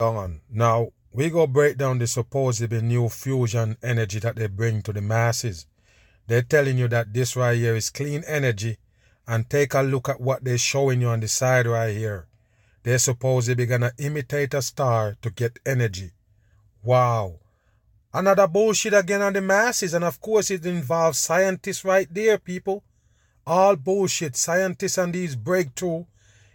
On. Now, we go break down the supposedly new fusion energy that they bring to the masses. They're telling you that this right here is clean energy and take a look at what they're showing you on the side right here. They're supposedly gonna imitate a star to get energy. Wow. Another bullshit again on the masses, and of course it involves scientists right there, people. All bullshit. Scientists and these breakthrough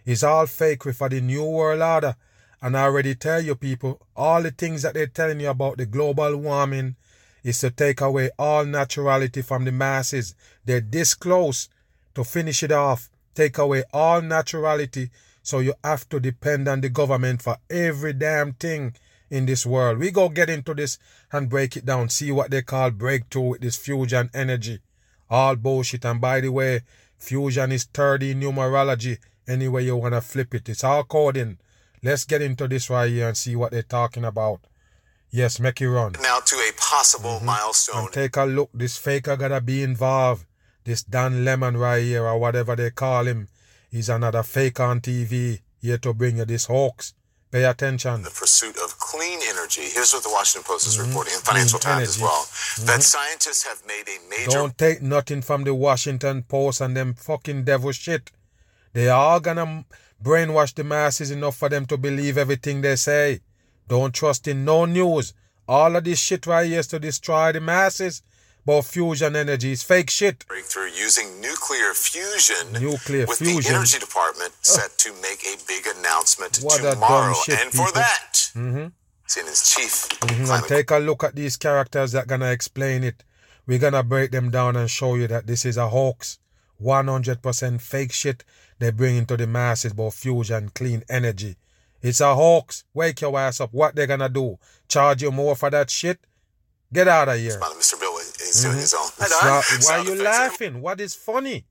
is all fake for the new world order. And I already tell you people, all the things that they're telling you about the global warming is to take away all naturality from the masses. They're this close to finish it off, take away all naturality, so you have to depend on the government for every damn thing in this world. We go get into this and break it down, see what they call breakthrough with this fusion energy. All bullshit. And by the way, fusion is 30 numerology. Any way you want to flip it, it's all coding. Let's get into this right here and see what they're talking about. Yes, make it run. Now to a possible milestone. And take a look. This faker gotta be involved. This Don Lemon right here, or whatever they call him, he's another fake on TV here to bring you this hoax. Pay attention. the pursuit of clean energy. Here's what the Washington Post is reporting, and Financial Clean Times as Mm-hmm. well. That scientists have made a major Don't take nothing from the Washington Post and them fucking devil shit. They are gonna brainwash the masses enough for them to believe everything they say. Don't trust in no news. All of this shit right here is to destroy the masses. But fusion energy is fake shit. breakthrough using nuclear fusion. Nuclear with fusion. the Energy Department set to make a big announcement What tomorrow. shit, and for that, Mm-hmm. CNN's chief Mhm, And take a look at these characters that gonna explain it. We're gonna break them down and show you that this is a hoax. 100% fake shit they bring into the masses about fusion, clean energy. It's a hoax. Wake your ass up. What they gonna do? Charge you more for that shit? Get out of here. Mr. Bill is doing his own. Mm-hmm. Not- why Sound you laughing? What is funny?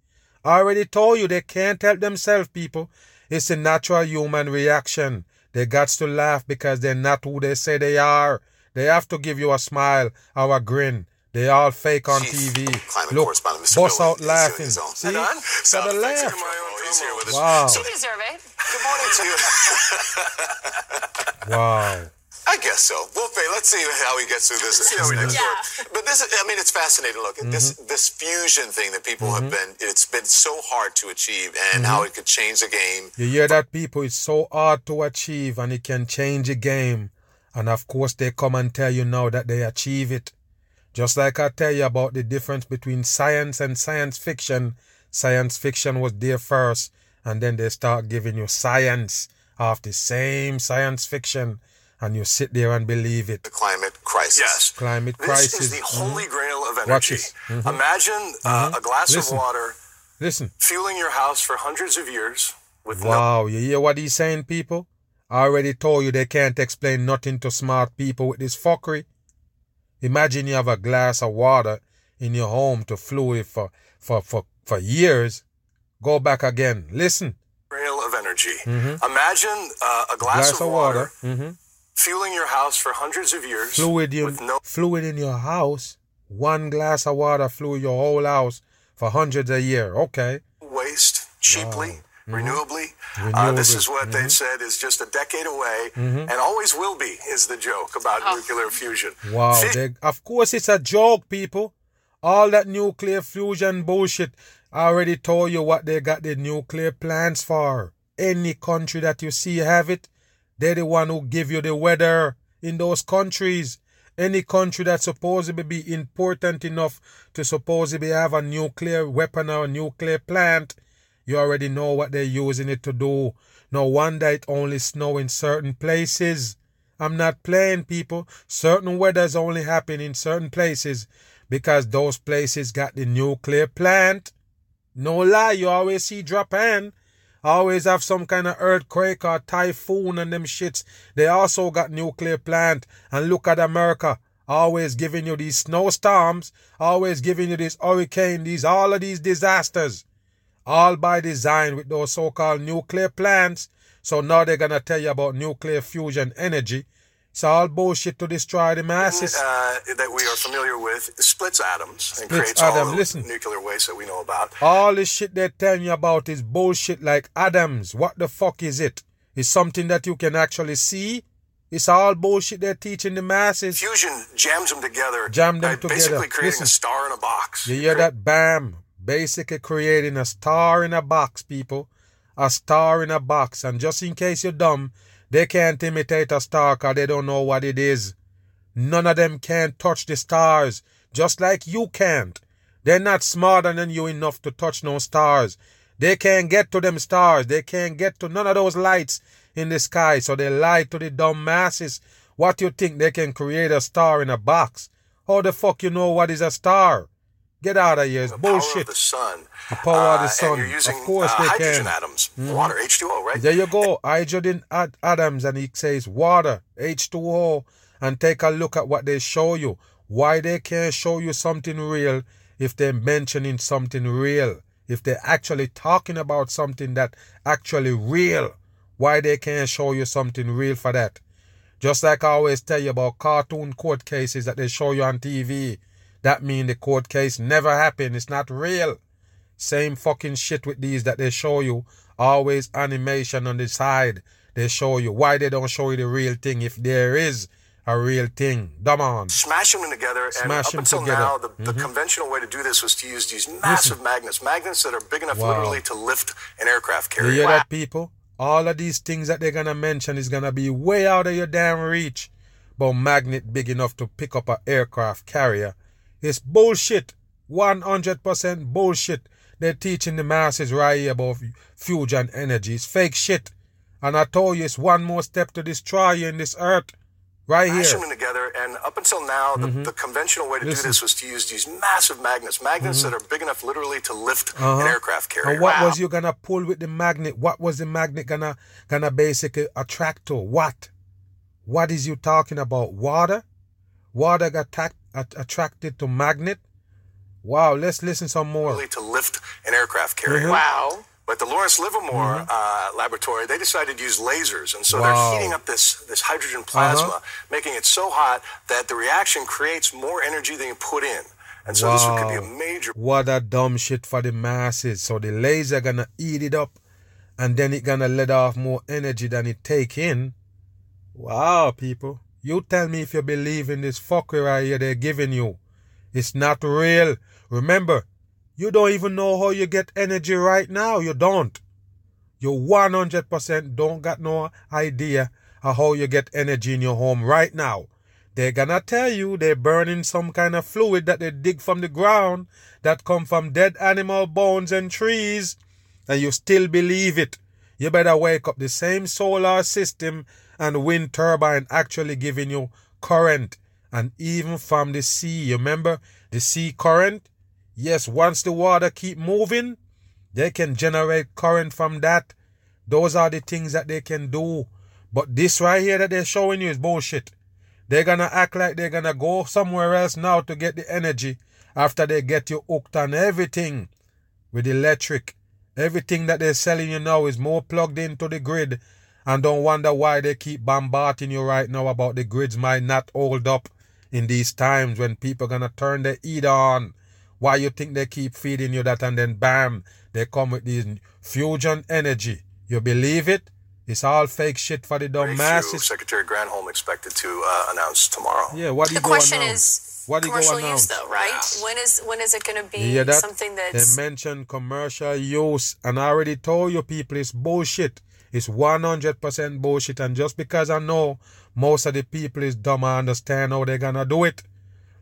I already told you they can't help themselves, people. It's a natural human reaction. They got to laugh because they're not who they say they are. They have to give you a smile or a grin. They all fake on TV. climate Look, correspondent Mr. bust Bill out laughing. See? Gotta laugh. Here, He's here with us. Wow. So, You deserve it. good morning to you. Wow. I guess so. We'll pay. Let's see how he gets through this. this next Yeah. word. But this, is, I mean, it's fascinating. Look, this Mm-hmm. this fusion thing that people have been, it's been so hard to achieve, and Mm-hmm. how it could change the game. You hear that, people? It's so hard to achieve and it can change a game. And of course, they come and tell you now that they achieve it. Just like I tell you about the difference between science and science fiction. Science fiction was there first, and then they start giving you science of the same science fiction, and you sit there and believe it. The climate crisis. Yes. Climate This crisis. is the holy grail of Watch energy. this. Mhm. Imagine uh, a glass Listen. of water Listen. fueling your house for hundreds of years with no Wow, you hear what he's saying, people? I already told you they can't explain nothing to smart people with this fuckery. Imagine you have a glass of water in your home to fluid for, for, for, for years. Go back again. Listen. grail of energy. Imagine uh, a glass, Glass of water. hmm fueling your house for hundreds of years Fluid in, with no fluid in your house. One glass of water fluid your whole house for hundreds a year. Okay. waste cheaply, renewably. Uh, this is what they've said is just a decade away and always will be, is the joke about nuclear fusion. Wow. Fi- They, of course, it's a joke, people. All that nuclear fusion bullshit. I already told you what they got the nuclear plants for. Any country that you see have it, they're the one who give you the weather in those countries. Any country that supposedly be important enough to supposedly have a nuclear weapon or a nuclear plant, you already know what they're using it to do. No wonder it only snow in certain places. I'm not playing, people. Certain weathers only happen in certain places because those places got the nuclear plant. No lie, you always see Japan always have some kind of earthquake or typhoon and them shits. They also got nuclear plant. And look at America. Always giving you these snowstorms, always giving you this hurricane, these all of these disasters. All by design with those so-called nuclear plants. So now they're gonna tell you about nuclear fusion energy. It's all bullshit to destroy the masses. Uh, that we are familiar with splits atoms and Splits creates atom, all the listen. nuclear waste that we know about. All this shit they're telling you about is bullshit like atoms. What the fuck is it? It's something that you can actually see. It's all bullshit they're teaching the masses. Fusion jams them together, Jam them together. basically creating Listen. a star in a box. You hear that? Bam. Basically creating a star in a box, people. A star in a box. And just in case you're dumb, they can't imitate a star because they don't know what it is. None of them can touch the stars, just like you can't. They're not smarter than you enough to touch no stars. They can't get to them stars. They can't get to none of those lights in the sky. So they lie to the dumb masses. What you think they can create a star in a box? How the fuck you know what is a star? Get out of here. It's the power bullshit. of the sun. The power of the Uh, sun. You're using Of course uh, they hydrogen can. atoms, water, H2O, right? There you go. Hydrogen ad- atoms, and it says water, H2O. And take a look at what they show you. Why they can't show you something real if they're mentioning something real. If they're actually talking about something that actually real. Why they can't show you something real for that. Just like I always tell you about cartoon court cases that they show you on TV. That mean the court case never happened. It's not real. Same fucking shit with these that they show you. Always animation on the side. They show you. Why they don't show you the real thing if there is a real thing? Come on. Smashing them together, and Smash up them until together. now, the, the mm-hmm. conventional way to do this was to use these massive magnets, magnets that are big enough Wow. literally to lift an aircraft You carrier. hear that, people? All of these things that they're gonna mention is gonna be way out of your damn reach. But magnet big enough to pick up an aircraft carrier. It's bullshit. 100% bullshit. They're teaching the masses right here about fusion energy. It's fake shit. And I told you it's one more step to destroy you in this earth. Right here. them together, and up until now, the, the conventional way to do this was to use these massive magnets, magnets that are big enough literally to lift Uh-huh. an aircraft carrier. And what was you gonna pull with the magnet? What was the magnet gonna gonna basically attract to? What? What is you talking about? Water? Water got at, attracted to magnet? Wow, let's listen some more. literally to lift an aircraft carrier. Mhm. Wow. But the Lawrence Livermore uh, laboratory, they decided to use lasers, and so Wow. they're heating up this this hydrogen plasma, making it so hot that the reaction creates more energy than you put in, and so this could be a major What a dumb shit for the masses. So the laser gonna eat it up and then it gonna let off more energy than it take in. Wow, people. You tell me if you believe in this fuckery here they're giving you. It's not real. Remember, you don't even know how you get energy right now. You don't. You 100% don't got no idea of how you get energy in your home right now. They're gonna tell you they're burning some kind of fluid that they dig from the ground that come from dead animal bones and trees, and you still believe it. You better wake up. The same solar system and wind turbine actually giving you current, and even from the sea. You remember the sea current? Yes, once the water keep moving, they can generate current from that. Those are the things that they can do. But this right here that they're showing you is bullshit. They're gonna act like they're gonna go somewhere else now to get the energy after they get you hooked on everything with electric. Everything that they're selling you now is more plugged into the grid. And don't wonder why they keep bombarding you right now about the grids might not hold up in these times when people are gonna turn their heat on. Why you think they keep feeding you that and then bam, they come with this fusion energy. You believe it? It's all fake shit for the dumb masses. Secretary Granholm expected to uh, announce tomorrow. Yeah, what do you The go question announce? is what do you go commercial use, though, right? When is when is it going to be You hear that? something that's They mentioned commercial use, and I already told you people it's bullshit. It's 100% bullshit, and just because I know most of the people is dumb, I understand how they're gonna do it.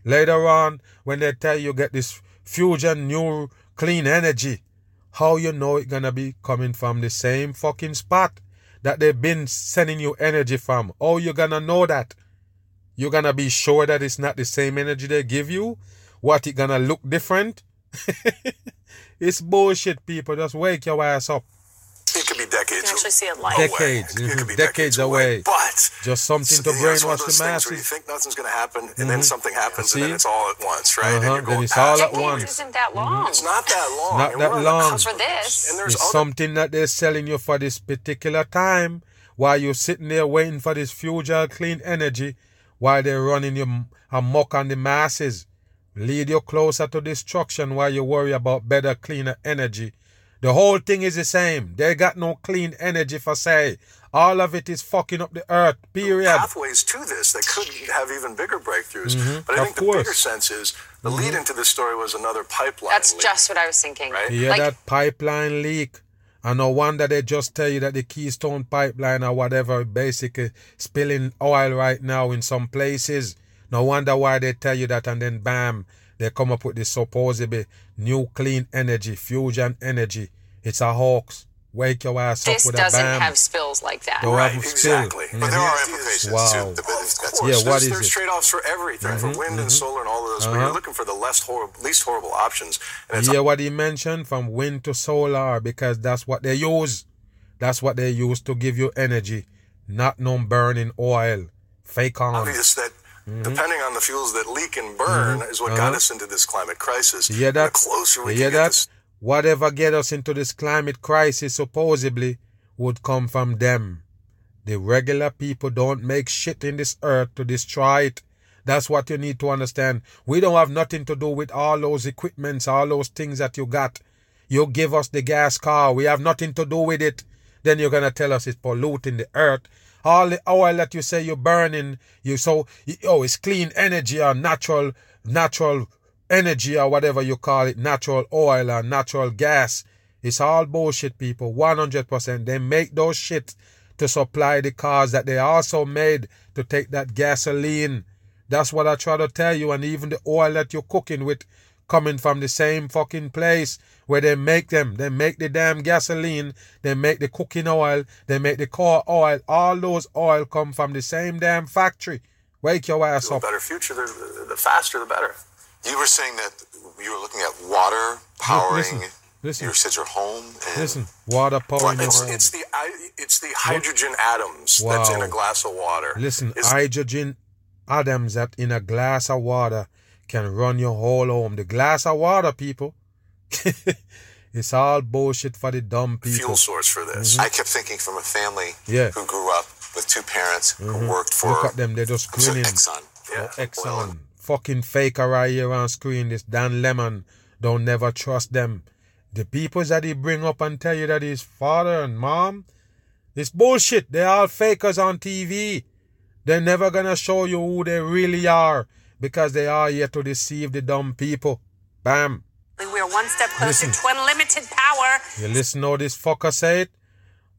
Later on, when they tell you get this fusion new clean energy, how you know it gonna be coming from the same fucking spot that they've been sending you energy from? How you gonna know that? You're gonna be sure that it's not the same energy they give you? What it gonna look different? it's bullshit, people. Just wake your ass up. It could decades. You can actually see it live. away. Decades, It, could mhm, be decades away. But Just something to you know, it's one brainwash the those things where masses. you think nothing's going to happen, and then something happens, and then it's all at once, right? Uh-huh, And you're then it's past all at it. once. isn't that long. It's not that long. not and that long. For this. And there's It's other something that they're selling you for this particular time while you're sitting there waiting for this future clean energy while they're running you amok on the masses. Lead you closer to destruction while you worry about better, cleaner energy. The whole thing is the same. They got no clean energy for say. All of it is fucking up the earth. Period. pathways to this that could have even bigger breakthroughs. But I Mm-hmm. Of think the course. Mm-hmm. bigger sense is the lead into this story was another pipeline. That's leak, just what I was thinking. right. Yeah, Like- that pipeline leak? And no wonder they just tell you that the Keystone pipeline or whatever basically spilling oil right now in some places. No wonder why they tell you that and then bam, they come up with this supposedly new clean energy, fusion energy. It's a hoax. Wake your ass This up with a bam. This doesn't have spills like that. Don't Right, have spill. exactly. But there are Mhm. implications Wow. to the Of business. That's course, Yeah, what there's, is there's it? trade-offs for everything, for wind and solar and all of those. But Uh-huh. you're looking for the less horrible, least horrible options, and it's You hear what he mentioned from wind to solar because that's what they use. That's what they use to give you energy, not no burning oil. Fake on. obvious that Mm-hmm. depending on the fuels that leak and burn is what got us into this climate crisis. You hear And that? The closer we hear that? this Whatever get us into this climate crisis supposedly would come from them. The regular people don't make shit in this earth to destroy it. That's what you need to understand. We don't have nothing to do with all those equipments, all those things that you got. You give us the gas car. We have nothing to do with it. Then you're gonna tell us it's polluting the earth. All the oil that you say you're burning, you so oh it's clean energy or natural natural energy or whatever you call it, natural oil or natural gas. It's all bullshit, people. 100%. They make those shit to supply the cars that they also made to take that gasoline. That's what I try to tell you. And even the oil that you're cooking with coming from the same fucking place where they make them. They make the damn gasoline. They make the cooking oil. They make the car oil. All those oil come from the same damn factory. Wake your ass up. better future, the, the faster the better. You were saying that you were looking at water powering listen, listen. your said your home. And Listen, water power in your It's, home. it's the it's the hydrogen atoms that's in a glass of water. Listen, It's- hydrogen atoms that in a glass of water can run your whole home. The glass of water, people. it's all bullshit for the dumb people. fuel source for this. Mm-hmm. I kept thinking from a family Yeah. who grew up with two parents who mm-hmm. worked for Look at them, they're just was it grinning. Exxon. Yeah. Oh, Exxon. Fucking faker right here on screen. This Don Lemon. Don't never trust them. The people that he bring up and tell you that his father and mom, it's bullshit. They're all fakers on TV. They're never gonna show you who they really are because they are here to deceive the dumb people. Bam. We are one step closer Listen. to unlimited power. You listen how this fucker say it?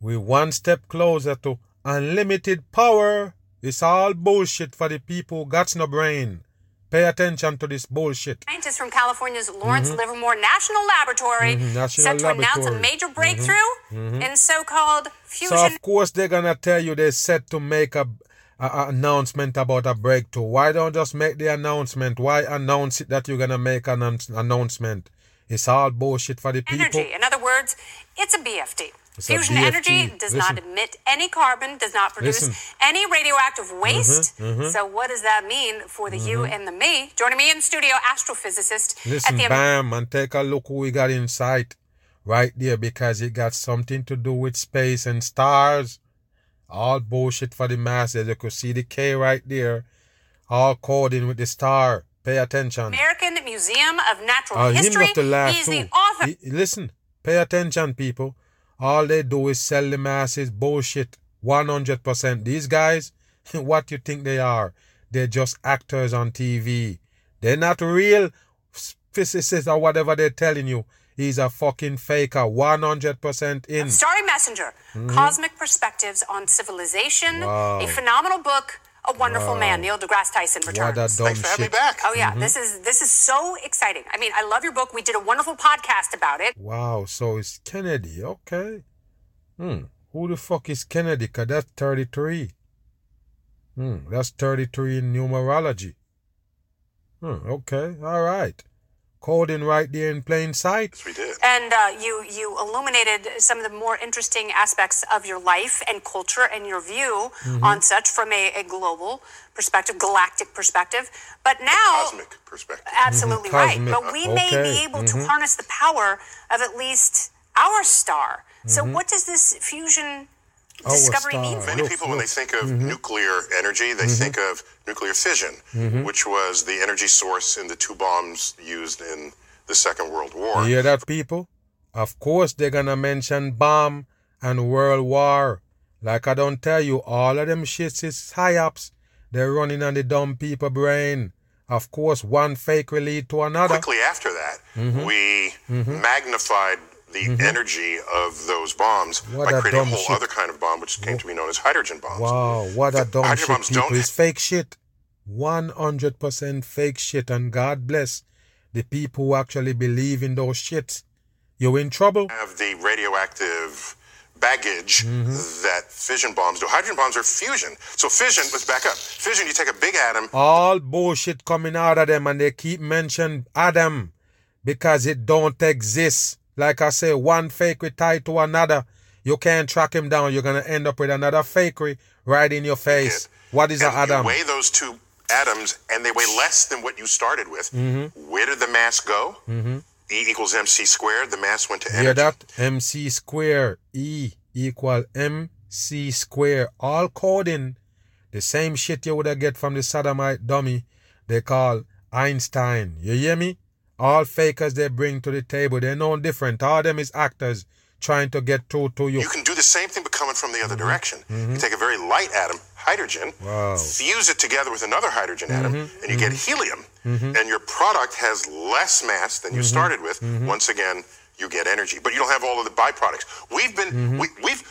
We one step closer to unlimited power. It's all bullshit for the people who got no brain. Pay attention to this bullshit. Scientists from California's Lawrence mm-hmm. Livermore National Laboratory Mhm, National set to announce a major mm-hmm. breakthrough mm-hmm. in so-called fusion So of course they're gonna tell you they're set to make a, a, a announcement about a breakthrough. Why don't just make the announcement? Why announce it that you're gonna make an announce- announcement? It's all bullshit for the people. energy. In other words, it's a BFD. It's a Fusion BFD. energy does not emit any carbon, does not produce Listen. Mm-hmm, any radioactive waste. So what does that mean for the you and the me? Joining me in studio, astrophysicist Listen, at the bam, and take a look who we got inside right there because it got something to do with space and stars. All bullshit for the masses. You could see the K right there, all coding with the star. Pay attention. American Museum of Natural uh, him History. love to laugh He's too. the author. He- listen, pay attention, people. All they do is sell the masses bullshit. 100%. These guys, what you think they are? They're just actors on TV. They're not real physicists or whatever they're telling you. He's a fucking faker. 100% in. Starry Messenger, Cosmic Perspectives on Civilization, Mm-hmm. Wow. a phenomenal book, A Wonderful Man. Neil deGrasse Tyson What a returns. dumb Thanks for having me back. Oh yeah, Mm-hmm. this is this is so exciting. I mean, I love your book. We did a wonderful podcast about it. Wow, so it's Kennedy. Okay. Hmm. Who the fuck is Kennedy? Cause that's 33. Hmm. That's 33 in numerology. Hmm. Okay. All right. Coding right there in plain sight. Yes, we did. And uh, you you illuminated some of the more interesting aspects of your life and culture and your view Mm-hmm. on such from a, a global perspective, galactic perspective. But now, Cosmic perspective. absolutely right. Cosmic. But we may be Okay. able to harness the power of at least our star. So, what does this fusion Our discovery mean star. Many you? people, when they think of Mm-hmm. nuclear energy, they think of nuclear fission, which was the energy source in the two bombs used in the Second World War. You hear that, people? Of course, they're gonna mention bomb and World War. Like I don't tell you, all of them shits is psyops. They're running on the dumb people brain. Of course, one fake will lead to another. Quickly after that, Mm-hmm. we magnified the energy of those bombs What by creating a whole shit. other kind of bomb, which came to be known as hydrogen bombs. Wow, what a dumb hydrogen shit, bombs people. don't- It's fake shit. 100% fake shit. And God bless the people who actually believe in those shits. You're in trouble. Have the radioactive baggage Mm-hmm. that fission bombs do. Hydrogen bombs are fusion. So fission, let's back up. Fission, you take a big atom, all bullshit coming out of them and they keep mentioning Adam because it don't exist. Like I say, one fakery tied to another. You can't track him down. You're gonna end up with another fakery right in your face. it, What is an and Adam? You weigh those two atoms, and they weigh less than what you started with. Mm-hmm. Where did the mass go? E equals mc squared. The mass went to Hear energy. that? MC squared. E equal MC squared. All coding. The same shit you would have get from the sodomite dummy they call Einstein. You hear me? All fakers they bring to the table, they're no different. All them is actors trying to get through to you. You can do the same thing, but coming from the other direction. You take a very light atom, hydrogen, Mm-hmm. Wow. Mm-hmm. fuse it together with another hydrogen atom, and you get helium. And your product has less mass than you Mm-hmm. started with. Once again, you get energy, but you don't have all of the byproducts. We've been Mm-hmm. we, we've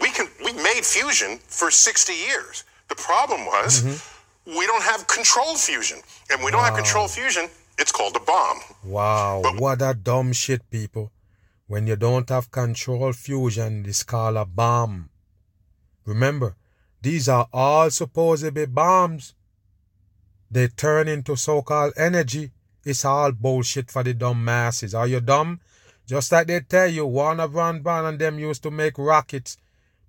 we can we made fusion for 60 years. The problem was Mm-hmm. we don't have controlled fusion, and we don't have controlled fusion. It's called a bomb. Wow, but, what a dumb shit, people. When you don't have control fusion, it's called a bomb. Remember, these are all supposed to be bombs. They turn into so called energy. It's all bullshit for the dumb masses. Are you dumb? Just like they tell you, Wernher Von Braun and them used to make rockets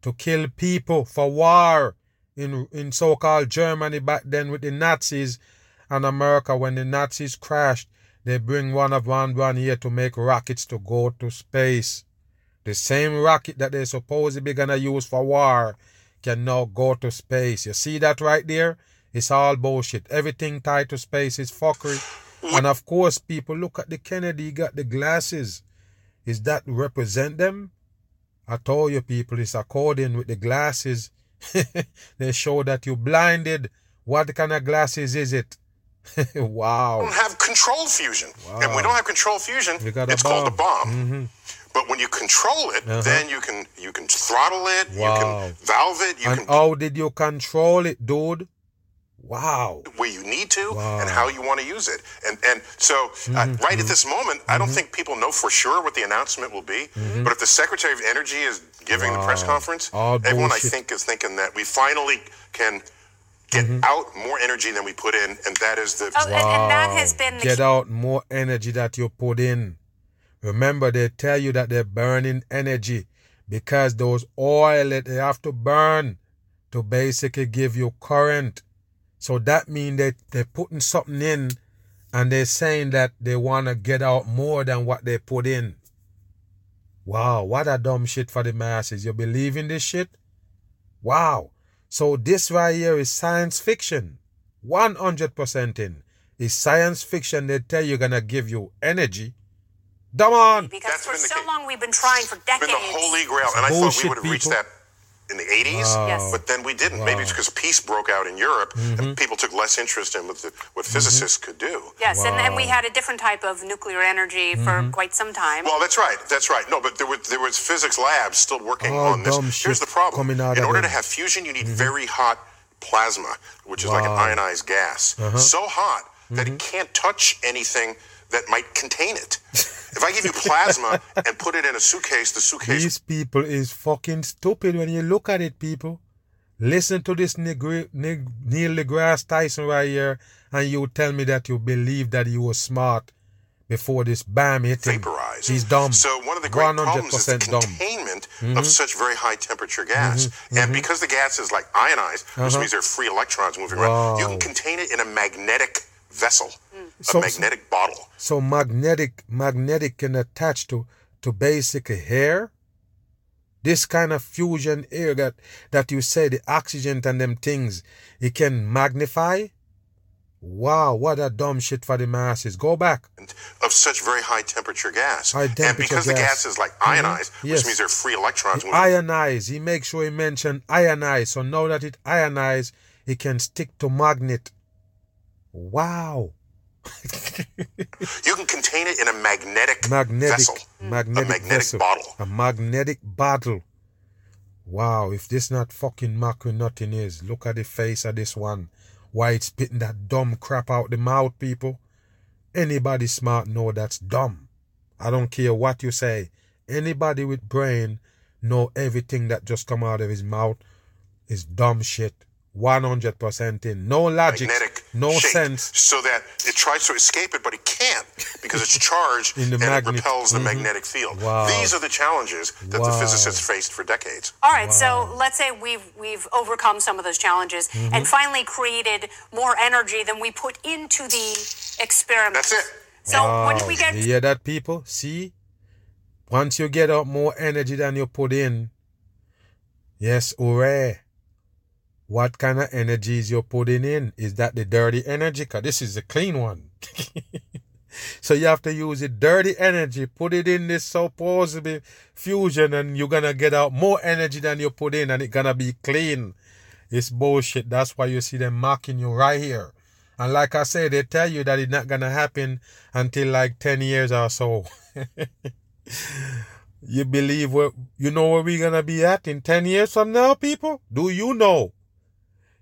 to kill people for war in in so called Germany back then with the Nazis and America when the Nazis crashed. They bring one of one here to make rockets to go to space. The same rocket that they supposedly gonna use for war can now go to space. You see that right there? It's all bullshit. Everything tied to space is fuckery. And of course, people look at the Kennedy, got the glasses. Is that represent them? I told you people, it's according with the glasses. they show that you blinded. What kind of glasses is it? wow. We don't have control fusion. And we don't have control fusion, You got a it's called a bomb. Mm-hmm. But when you control it, then you can you can throttle it, you can valve it, you And can how did you control it, dude? Wow. where you need to Wow. Mm-hmm. and how you want to use it. And and so uh, right at this moment, I don't think people know for sure what the announcement will be. But if the Secretary of Energy is giving the press Mm-hmm. Conference, All everyone I think is thinking that we finally can get Mm-hmm. out more energy than we put in, and that is the Oh, and, and that has been the Get out more energy that you put in. Remember, they tell you that they're burning energy because those oil that they have to burn to basically give you current. So that means that they're putting something in and they're saying that they want to get out more than what they put in. Wow, what a dumb shit for the masses. You believe in this shit? Wow. So this right here is science fiction. 100% in. It's science fiction. They tell you gonna give you energy. Come on. because That's for so long we've been trying for been decades. the holy grail, and I thought we bullshit, would have reached people. that in the 80s, Yes. but then we didn't. Maybe it's because peace broke out in Europe, Mm-hmm. and people took less interest in what, the, what physicists could do. Yes, and, and we had a different type of nuclear energy for Mm-hmm. quite some time. Well, that's right. That's right. No, but there was there was physics labs still working All on this. Here's the problem: in order them. Mm-hmm. to have fusion, you need very hot plasma, which is like an Wow. Uh-huh. ionized gas, so hot that it can't touch anything that might contain it. if I give you plasma and put it in a suitcase, the suitcase These people is fucking stupid when you look at it, people. Listen to this Neil deGrasse Tyson right here, and you tell me that you believe that you were smart before this bam hit him. vaporize. He's dumb. So one of the great problems is the 100% dumb. containment Mm-hmm. of such very high temperature gas. And because the gas is like ionized, which Uh-huh. means there are free electrons moving around, you can contain it in a magnetic vessel, So- a magnetic bottle. So magnetic magnetic can attach to to basically hair. This kind of fusion air that that you say the oxygen and them things, it can magnify. Wow, what a dumb shit for the masses. Go back. Of such very high temperature gas. High and temperature because the gas. gas is like ionized, Mhm. Yes. which means there are free electrons moving Ionize. He makes sure he mention ionize. So now that it ionize, it can stick to magnet. Wow. You can contain it in a magnetic, magnetic vessel, mm. magnetic, a magnetic vessel, bottle. a magnetic bottle. Wow, if this not fucking macro nothing is, look at the face of this one. Why it's spitting that dumb crap out the mouth, people. Anybody smart know that's dumb. I don't care what you say. Anybody with brain know everything that just come out of his mouth is dumb shit. 100% in. No logic. magnetic no shape, sense. so that it tries to escape it, but it can't because it's charged In the and magnet- it repels the Mhm. magnetic field. Wow. These are the challenges that Wow. the physicists faced for decades. All right, so let's say we've we've overcome some of those challenges Mm-hmm. and finally created more energy than we put into the experiment. That's it. So when Wow. we get You hear that, people? See? Once you get up more energy than you put in, yes, hooray. What kind of energies you're putting in? Is that the dirty energy? Because this is the clean one. so you have to use the dirty energy, put it in this supposedly fusion, and you're gonna get out more energy than you put in, and it's gonna be clean. It's bullshit. That's why you see them mocking you right here. And like I said, they tell you that it's not gonna happen until like 10 years or so. you believe where you know where we're gonna be at in 10 years from now, people? Do you know?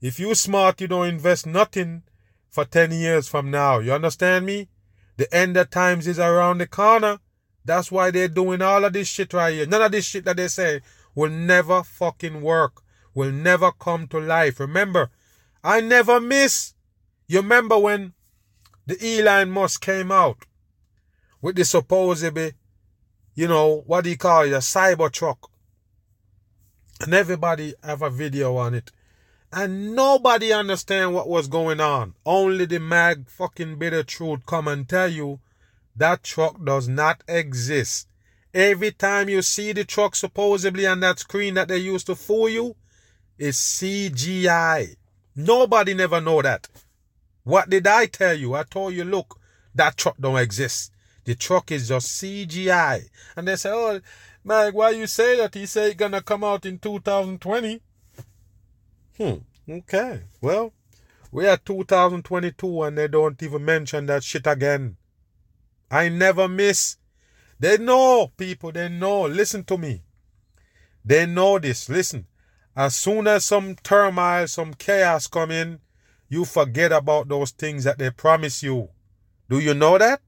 If you smart, you don't invest nothing for 10 years from now. You understand me? The end of times is around the corner. That's why they're doing all of this shit right here. None of this shit that they say will never fucking work. Will never come to life. Remember, I never miss. You remember when the Elon Musk came out with the supposedly, you know, what do you call it, a cyber truck. And everybody have a video on it. And nobody understand what was going on. Only the mag fucking bitter truth come and tell you that truck does not exist. Every time you see the truck supposedly on that screen that they used to fool you, it's CGI. Nobody never know that. What did I tell you? I told you, look, that truck don't exist. The truck is just CGI. And they say, oh, Mag, why you say that? He say it gonna come out in 2020. Hmm. Okay. Well, we are 2022 and they don't even mention that shit again. I never miss. They know, people, they know. Listen to me. They know this. Listen. As soon as some turmoil, some chaos come in, you forget about those things that they promise you. Do you know that?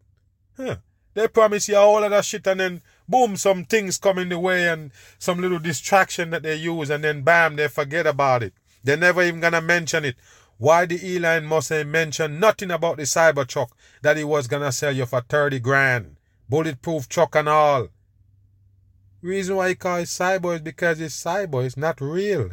Huh. They promise you all of that shit and then boom, some things come in the way and some little distraction that they use and then bam, they forget about it. They're never even gonna mention it. Why the Elon say mention nothing about the Cybertruck that he was gonna sell you for 30 grand. Bulletproof truck and all. Reason why he call it cyber is because it's cyber, it's not real.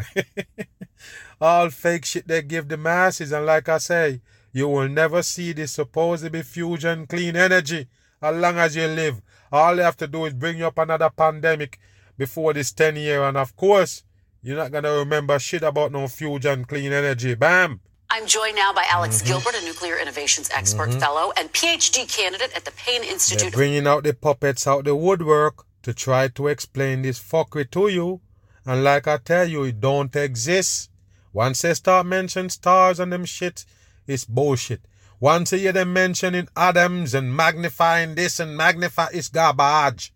all fake shit they give the masses, and like I say, you will never see this supposedly fusion clean energy as long as you live. All you have to do is bring you up another pandemic before this 10 year, and of course, you're not gonna remember shit about no fusion clean energy. Bam! I'm joined now by Alex Mm-hmm. Gilbert, a nuclear innovations expert fellow and PhD candidate at the Payne Institute. They're bringing out the puppets out the woodwork to try to explain this fuckery to you. And like I tell you, it don't exist. Once they start mentioning stars and them shit, it's bullshit. Once you hear them mentioning atoms and magnifying this and magnify, it's garbage.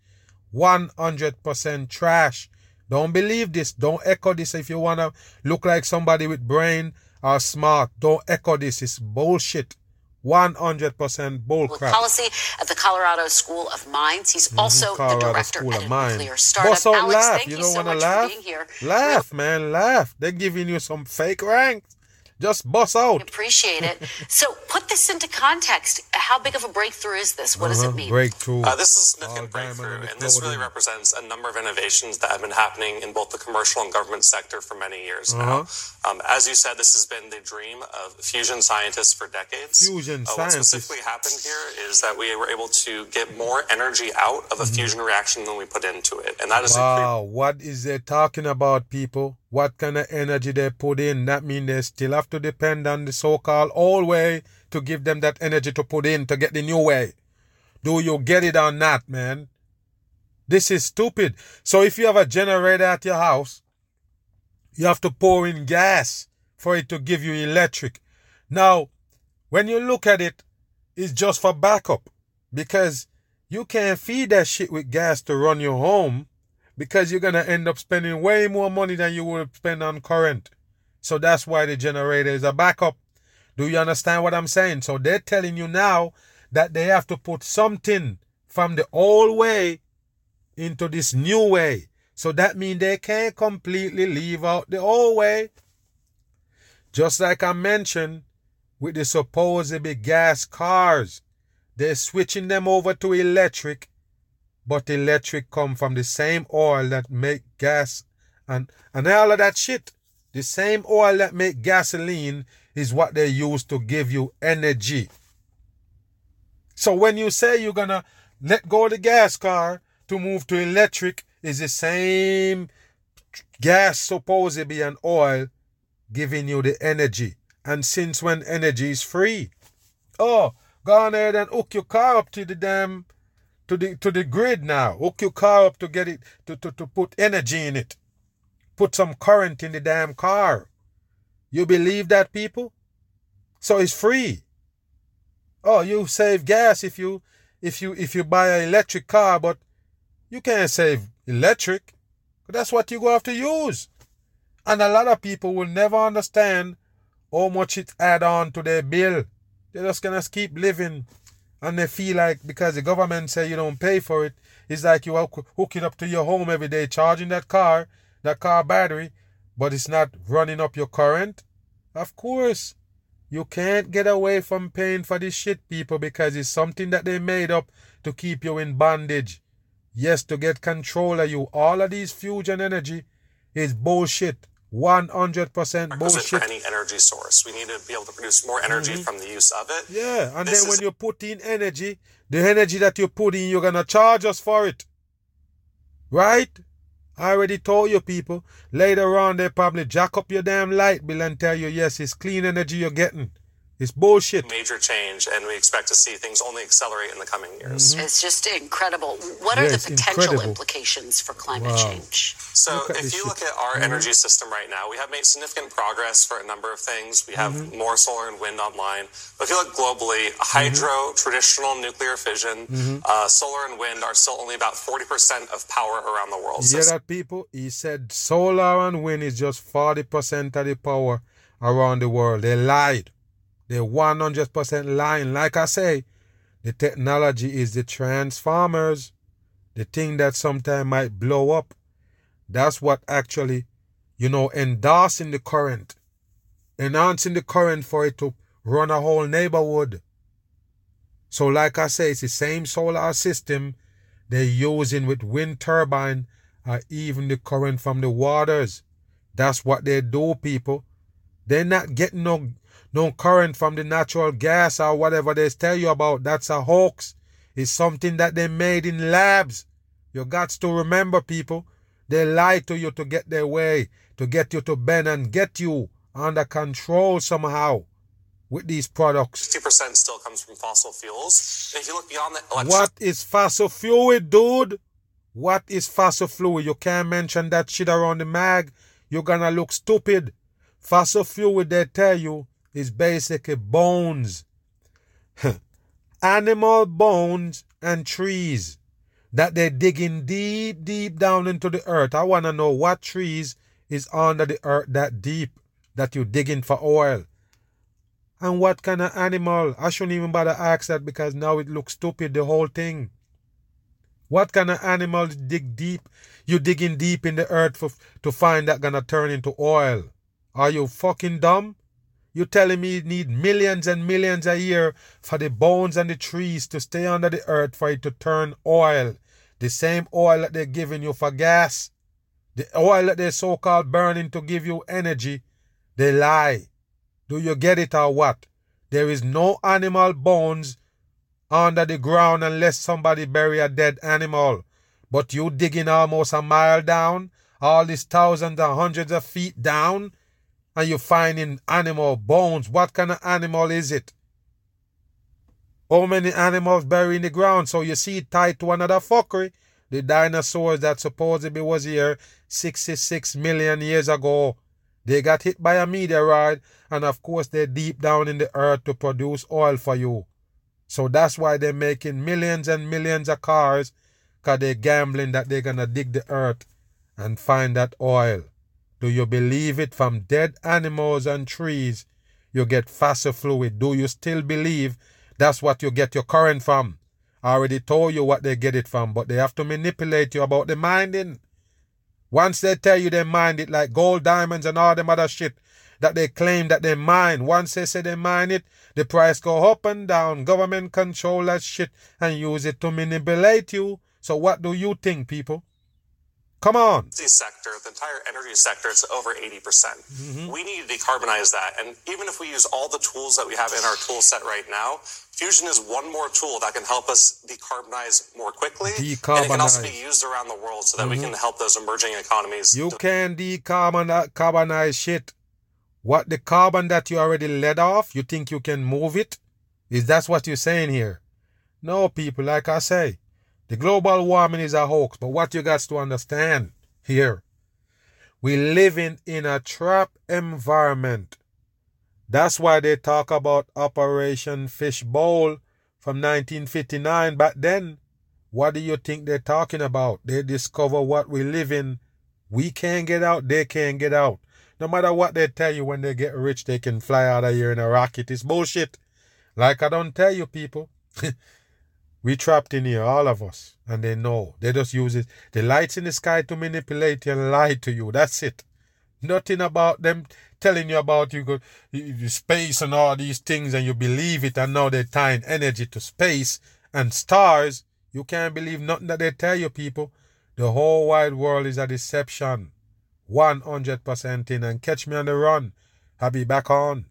100% trash. Don't believe this. Don't echo this if you want to look like somebody with brain or smart. Don't echo this. It's bullshit. 100% Public bullcrap. policy at the Colorado School of Mines. He's mm-hmm. also the Colorado director School at of Mines. nuclear startup. Alex, laugh. thank you you, don't so wanna much laugh? for being here. Laugh, man, laugh. They're giving you some fake ranks. Just bust out. Appreciate it. So put this into context. How big of a breakthrough is this? What does it mean? Breakthrough. Uh, this is a significant All breakthrough, in and this really represents a number of innovations that have been happening in both the commercial and government sector for many years Uh-huh. now. Um, as you said, this has been the dream of fusion scientists for decades. Fusion Uh, what scientists. specifically happened here is that we were able to get more energy out of a Mm-hmm. fusion reaction than we put into it, and that is Wow, what is they talking about, people? What kind of energy they put in? That means they still have to depend on the so-called old way to give them that energy to put in to get the new way. Do you get it or not, man? This is stupid. So if you have a generator at your house, you have to pour in gas for it to give you electric. Now, when you look at it, it's just for backup because you can't feed that shit with gas to run your home because you're gonna end up spending way more money than you would spend on current. So that's why the generator is a backup. Do you understand what I'm saying? So they're telling you now that they have to put something from the old way into this new way. So that means they can't completely leave out the old way. Just like I mentioned with the supposedly gas cars, they're switching them over to electric, but electric come from the same oil that make gas and and all of that shit. The same oil that make gasoline is what they use to give you energy. So when you say you're gonna let go of the gas car to move to electric, is the same gas supposedly and oil giving you the energy. And since when energy is free? Oh, go on ahead and hook your car up to the damn to the to the grid now. Hook your car up to get it to, to, to put energy in it. Put some current in the damn car. You believe that people? So it's free. Oh, you save gas if you if you if you buy an electric car, but you can't save electric. That's what you go have to use. And a lot of people will never understand how much it add on to their bill. They're just gonna keep living and they feel like because the government say you don't pay for it, it's like you hook it up to your home every day, charging that car, that car battery, but it's not running up your current. Of course, you can't get away from paying for this shit, people, because it's something that they made up to keep you in bondage. Yes, to get control of you. All of these fusion energy is bullshit. 100% bullshit. for any energy source. We need to be able to produce more energy Mm-hmm. from the use of it. Yeah, and This then when is- you put in energy, the energy that you put in, you're gonna charge us for it. Right? I already told you people. Later on, they probably jack up your damn light bill and tell you, yes, it's clean energy you're getting. It's bullshit. Major change, and we expect to see things only accelerate in the coming years. It's just incredible. What Yeah, are the potential incredible. implications for climate Wow. change? So, if you shit. look at our energy system right now, we have made significant progress for a number of things. We have Mm-hmm. more solar and wind online. But if you look globally, hydro, traditional nuclear fission, Mm-hmm. uh, solar and wind are still only about 40% of power around the world. You So hear that, people? He said solar and wind is just 40% of the power around the world. They lied. They're 100% lying. Like I say, the technology is the transformers, the thing that sometime might blow up. That's what actually, you know, endorsing the current, enhancing the current for it to run a whole neighborhood. So, like I say, it's the same solar system they're using with wind turbine or even the current from the waters. That's what they do, people. They're not getting no no current from the natural gas or whatever they tell you about. That's a hoax. It's something that they made in labs. You got to remember, people. They lie to you to get their way, to get you to bend and get you under control somehow with these products. 50% still comes from fossil fuels. And if you look beyond the electric What is fossil fluid, dude? What is fossil fluid? You can't mention that shit around the mag. You're gonna look stupid. Fossil fluid, they tell you, is basically bones. Animal bones and trees that they're digging deep, deep down into the earth. I wanna know what trees is under the earth that deep that you're digging for oil. And what kind of animal? I shouldn't even bother ask that because now it looks stupid, the whole thing. What kind of animal dig deep? You digging deep in the earth for, to find that gonna turn into oil. Are you fucking dumb? You telling me you need millions and millions a year for the bones and the trees to stay under the earth for it to turn oil. The same oil that they're giving you for gas. The oil that they're so called burning to give you energy. They lie. Do you get it or what? There is no animal bones under the ground unless somebody bury a dead animal. But you digging almost a mile down, all these thousands and hundreds of feet down, and you finding animal bones. What kind of animal is it? How many animals buried in the ground? So you see it tied to another fuckery. The dinosaurs that supposedly was here 66 million years ago. They got hit by a meteorite, and of course they're deep down in the earth to produce oil for you. So that's why they're making millions and millions of cars, because they're gambling that they're gonna dig the earth and find that oil. Do you believe it from dead animals and trees? You get fossil fluid. Do you still believe that's what you get your current from? I already told you what they get it from, but they have to manipulate you about the mining. Once they tell you they mine it like gold, diamonds, and all them other shit that they claim that they mine, once they say they mine it, the price go up and down. Government control that shit and use it to manipulate you. So what do you think, people? Come on. energy sector, the entire energy sector, it's over 80%. percent mm-hmm. We need to decarbonize that. And even if we use all the tools that we have in our tool set right now, fusion is one more tool that can help us decarbonize more quickly. Decarbonize. And it can also be used around the world so that we can mm-hmm. help those emerging economies. You can decarbonize shit. What the carbon that you already let off, you think you can move it? Is that what you're saying here? No, people, like I say, the global warming is a hoax, but what you got to understand here, we living in a trap environment. That's why they talk about Operation Fishbowl from 1959. Back then, what do you think they're talking about? They discover what we live in. We can't get out, they can't get out. No matter what they tell you when they get rich, they can fly out of here in a rocket. It's bullshit. Like I don't tell you, people. we trapped in here, all of us. And they know. They just use it. The lights in the sky to manipulate you and lie to you. That's it. Nothing about them telling you about you go space and all these things and you believe it and now they're tying energy to space and stars. You can't believe nothing that they tell you, people. The whole wide world is a deception. 100% in and catch me on the run. I'll be back on.